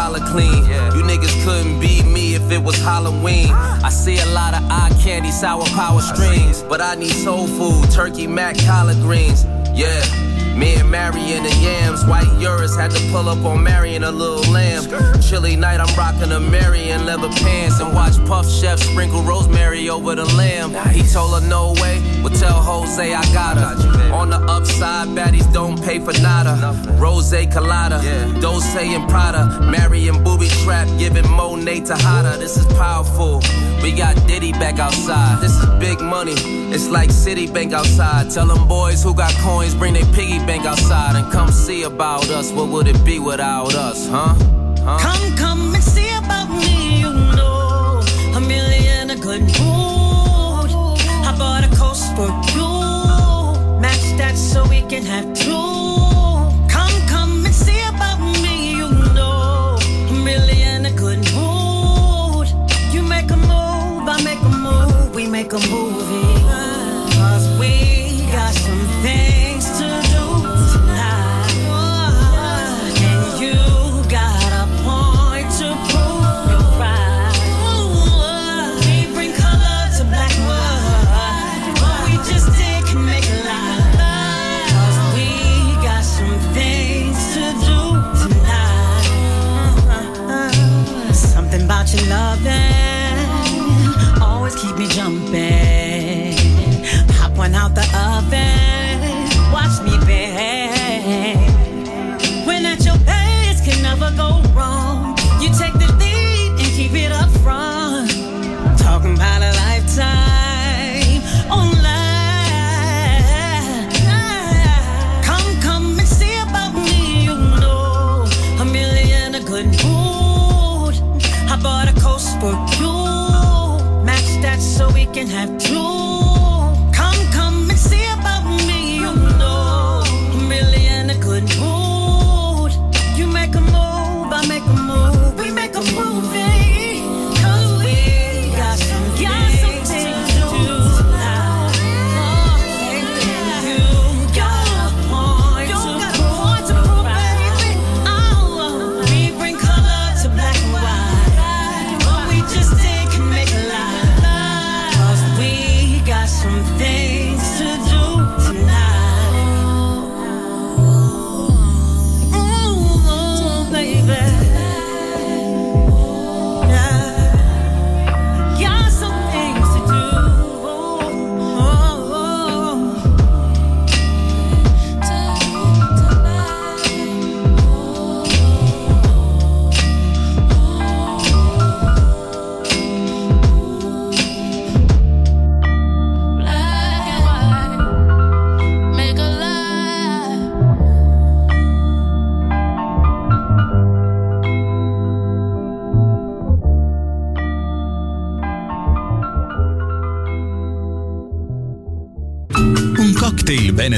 Collar clean. You niggas couldn't beat me if it was Halloween. Ah. I see a lot of eye candy, sour power strings. But I need soul food, turkey, mac, collard greens. Yeah. Me and Marion and Yams, white Urus had to pull up on Marion a little lamb. Chilly night, I'm rocking a Marion leather pants and watch Puff Chef sprinkle rosemary over the lamb. He told her no way, but tell Jose I got her. On the upside, baddies don't pay for nada. Rose Colada, Dose and Prada, Marion booby trap, giving Monet to Hada. This is powerful. We got Diddy back outside. This is big money. It's like Citibank outside. Tell them boys who got coins, bring their piggy bank outside and come see about us. What would it be without us, huh? huh? Come, come and see about me. You know, a million a good mood. I bought a coast for you. Match that so we can have two. Come, come and see about me. You know, a million a good mood. You make a movie. Your loving Always keep me jumping. Can have two.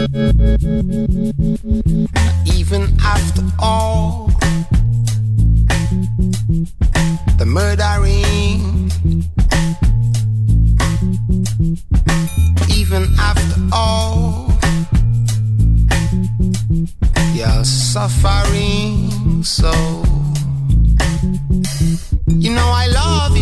Even after all the murdering, even after all your suffering, so you know I love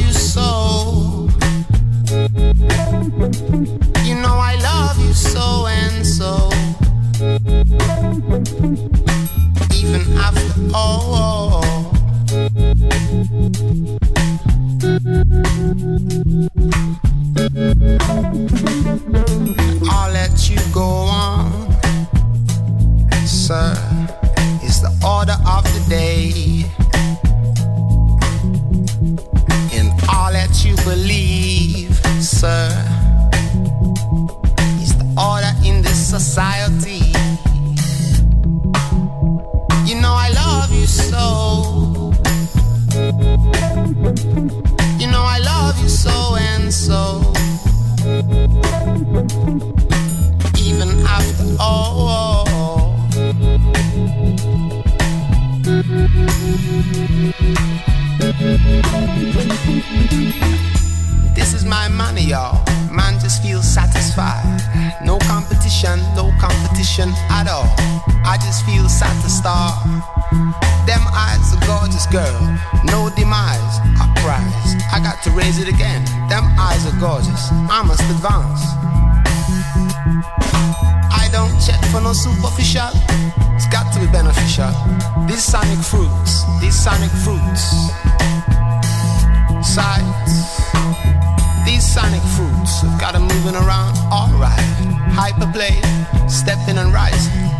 sonic fruits, these sonic fruits. Sides, these sonic fruits have got them moving around alright. Hyperplay, stepping and rising.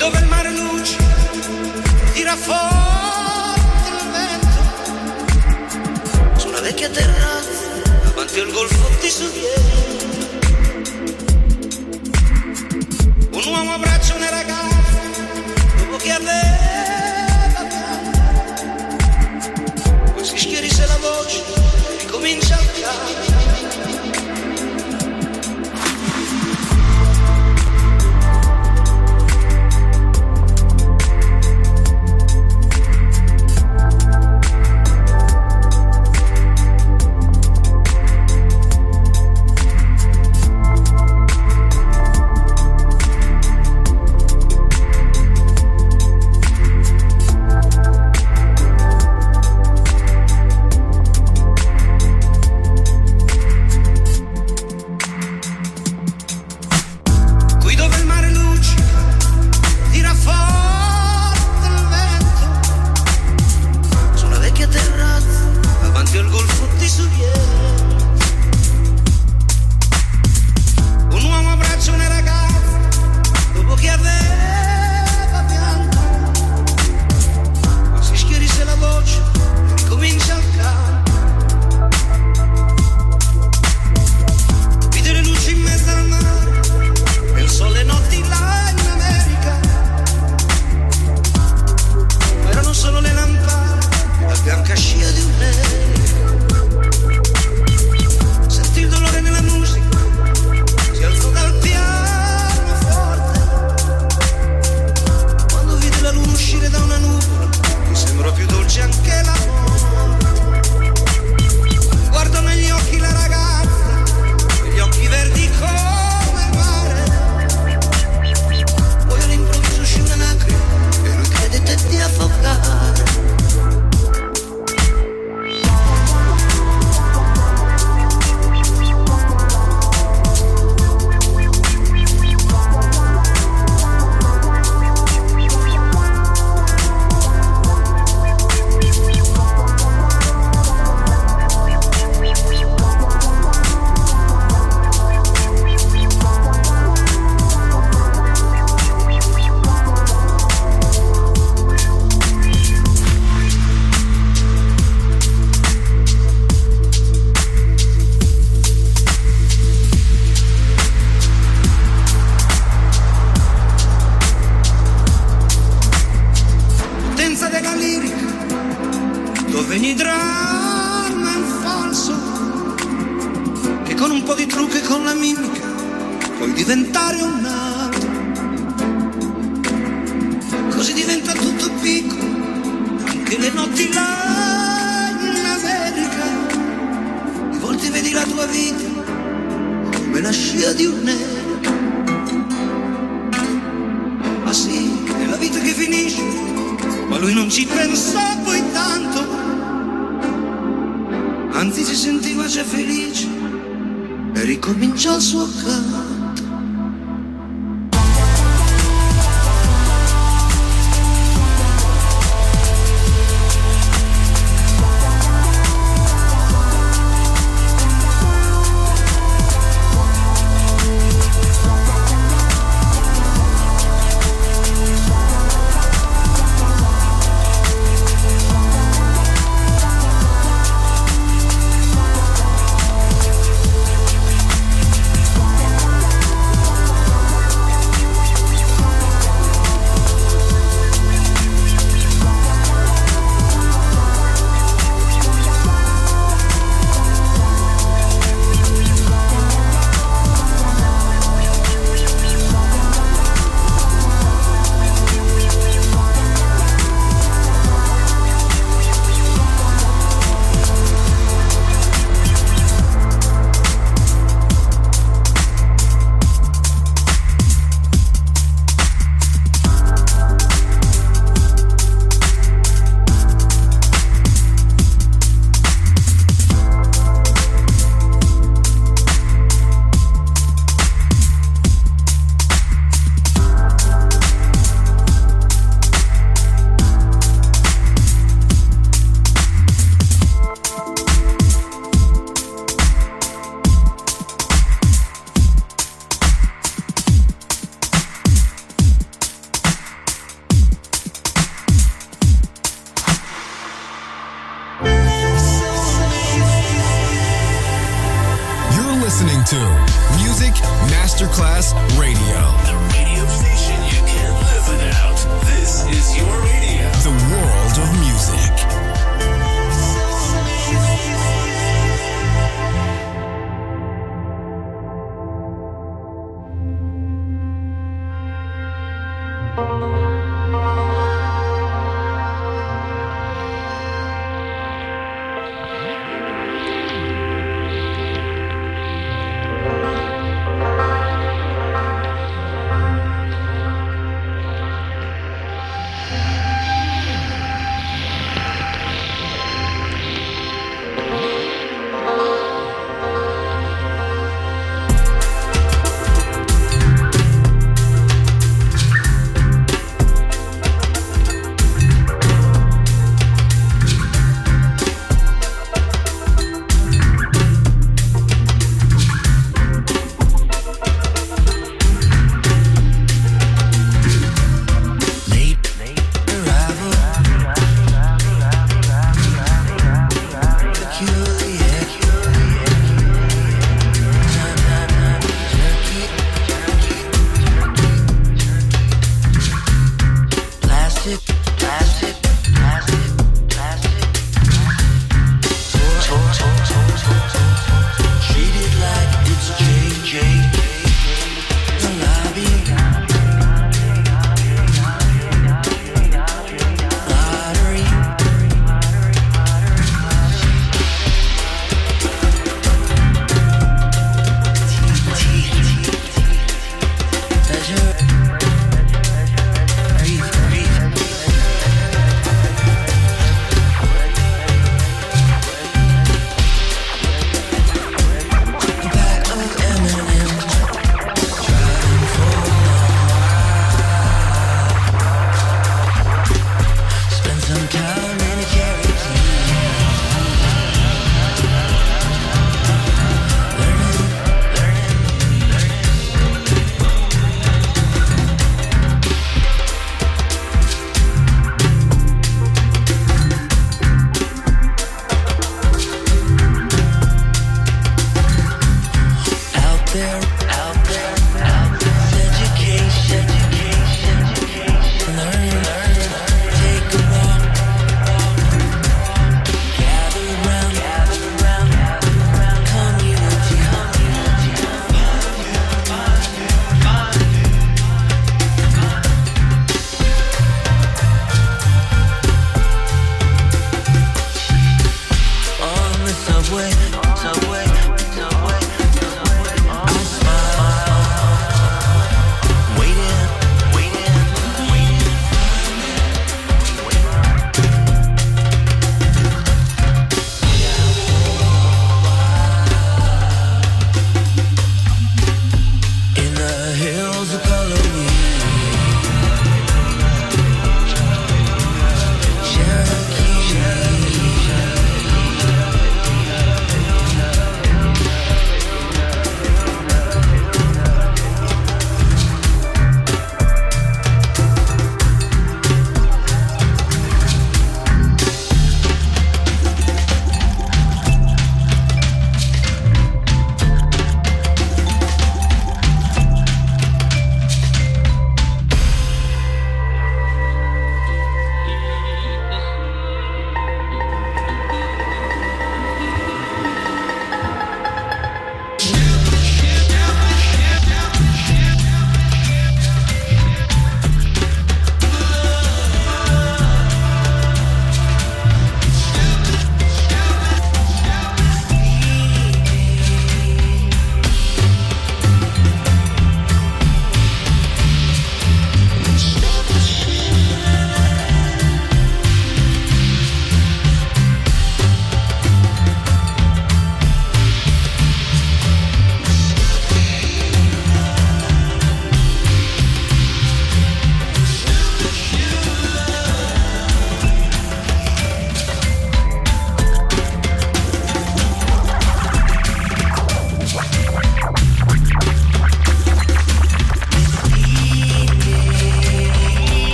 dove il mare luce tira forte il vento. Su una vecchia terrazza davanti al golfo di Subiera un uomo abbraccia una ragazza dopo che ha detto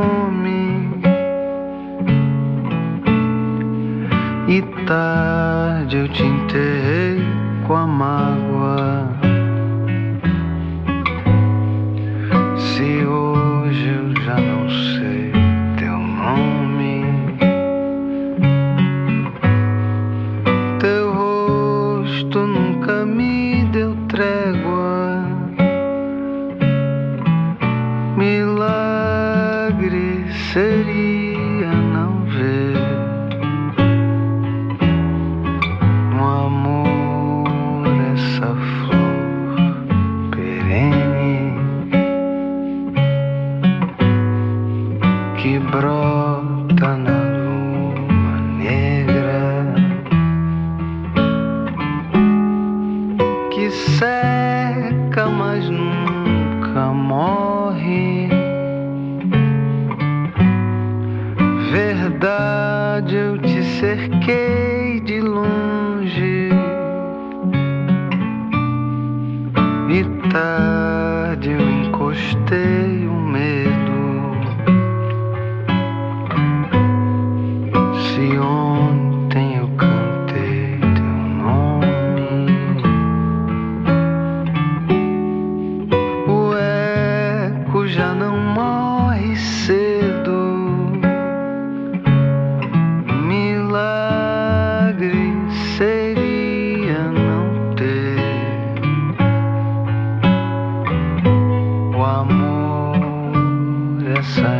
Thank you.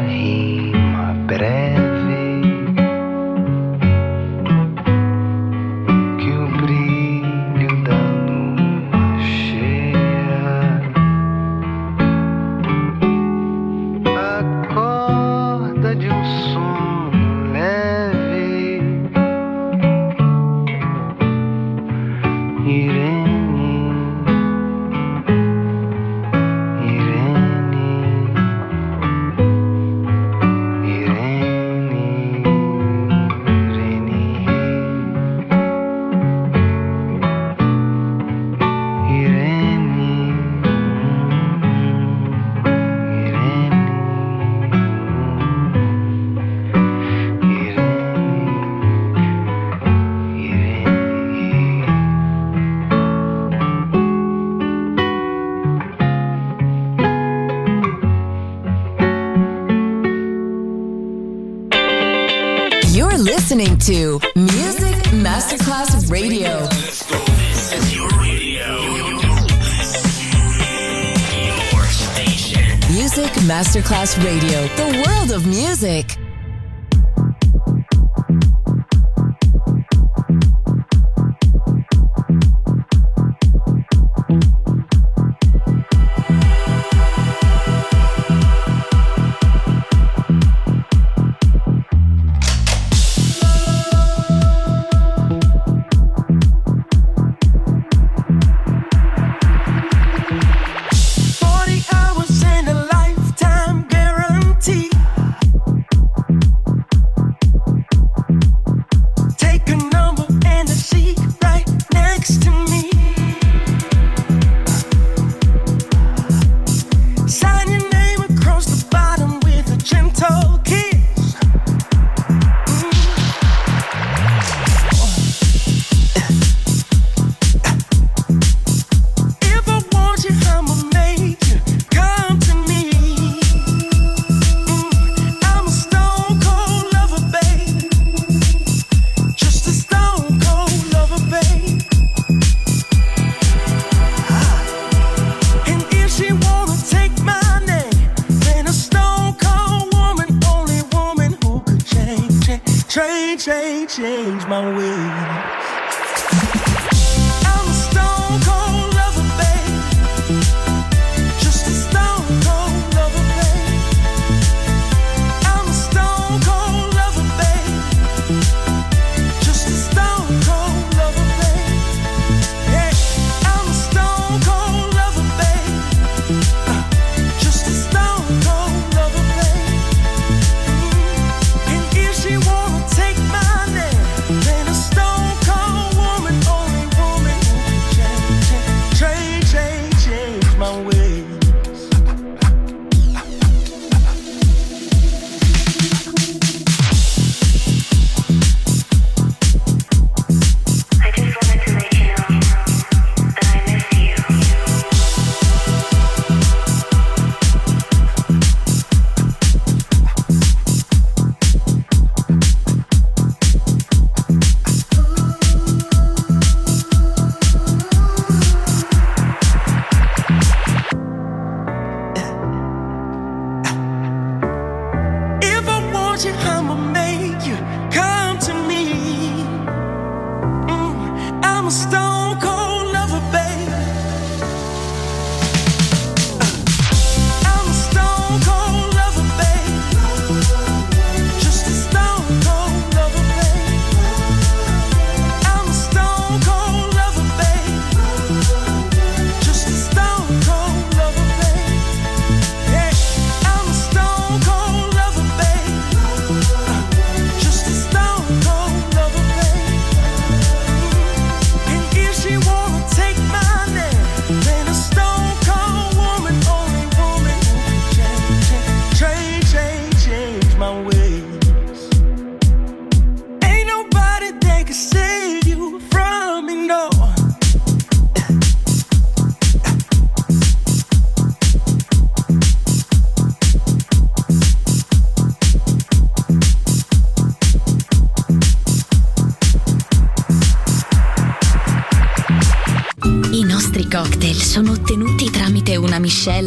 Rima breve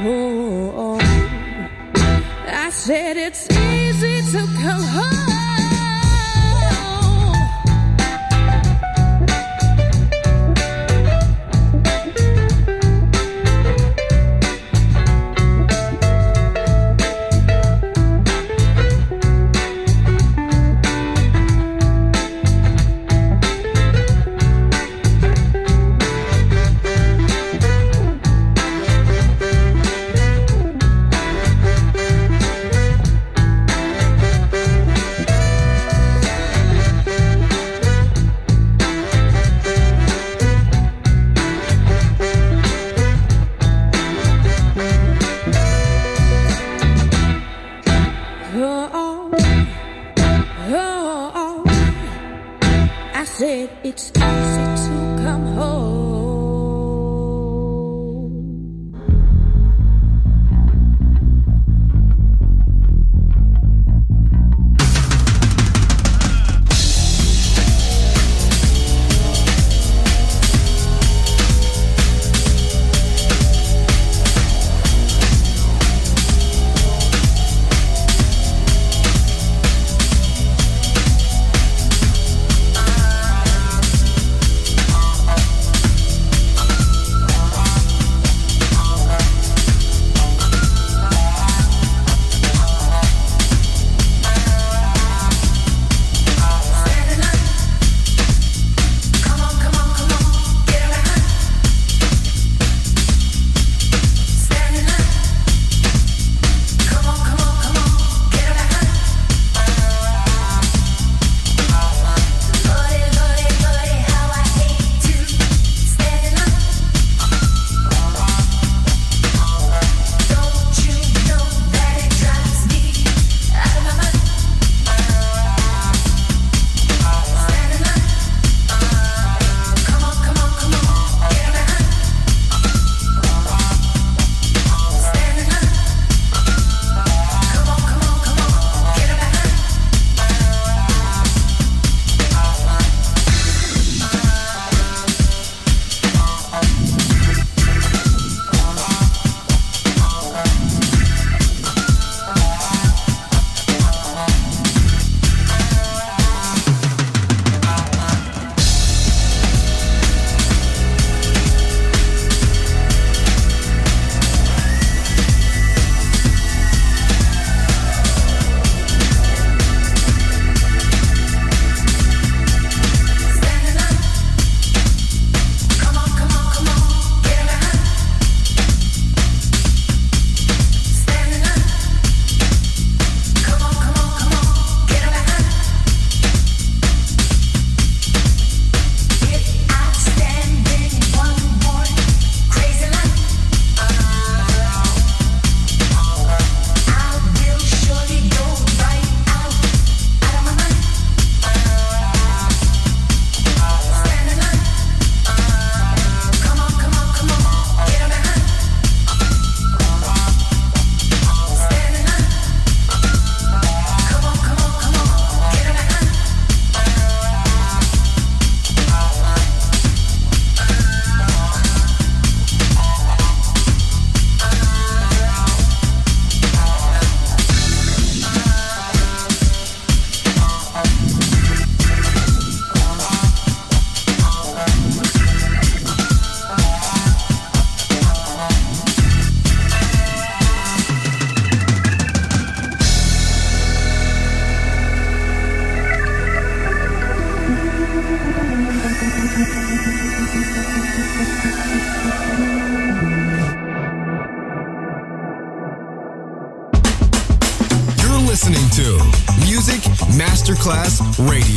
Oh, oh. I said it's. Radio,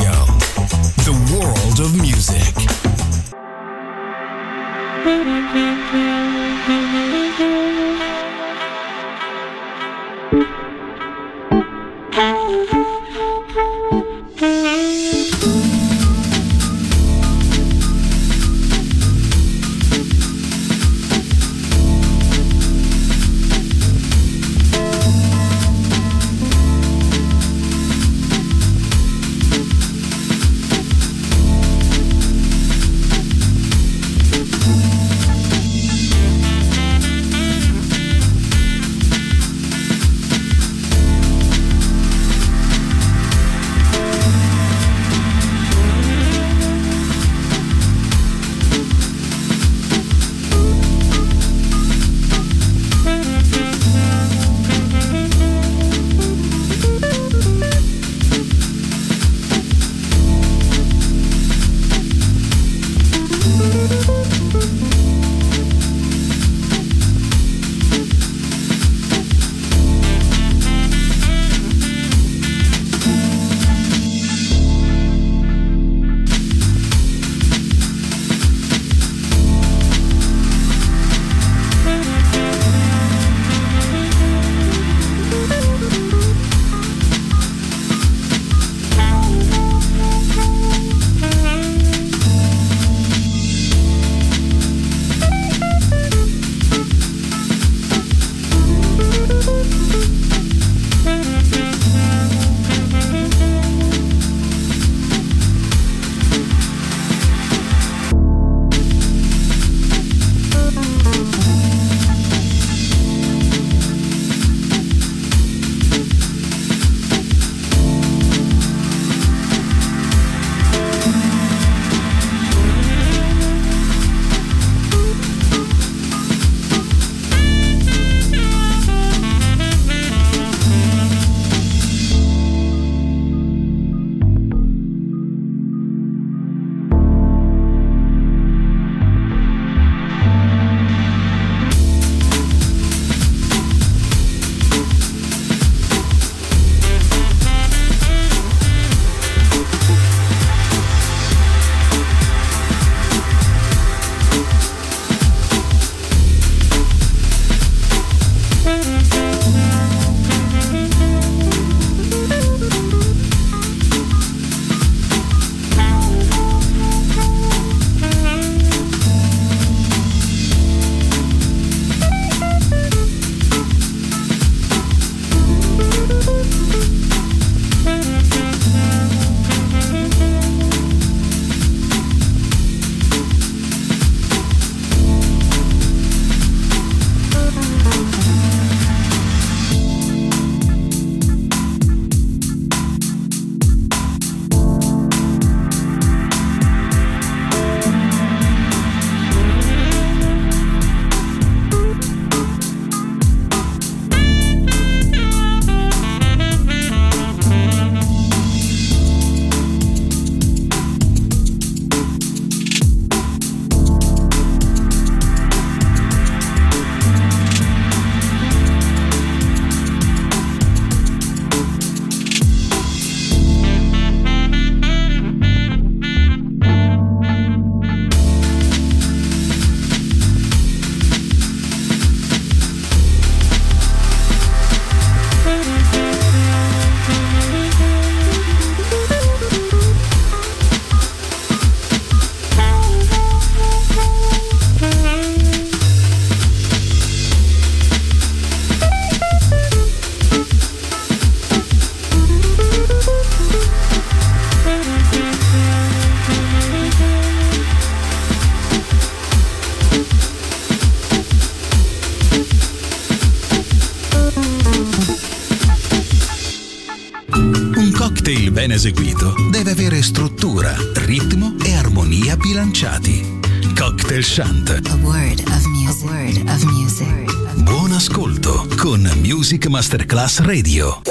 Masterclass Radio.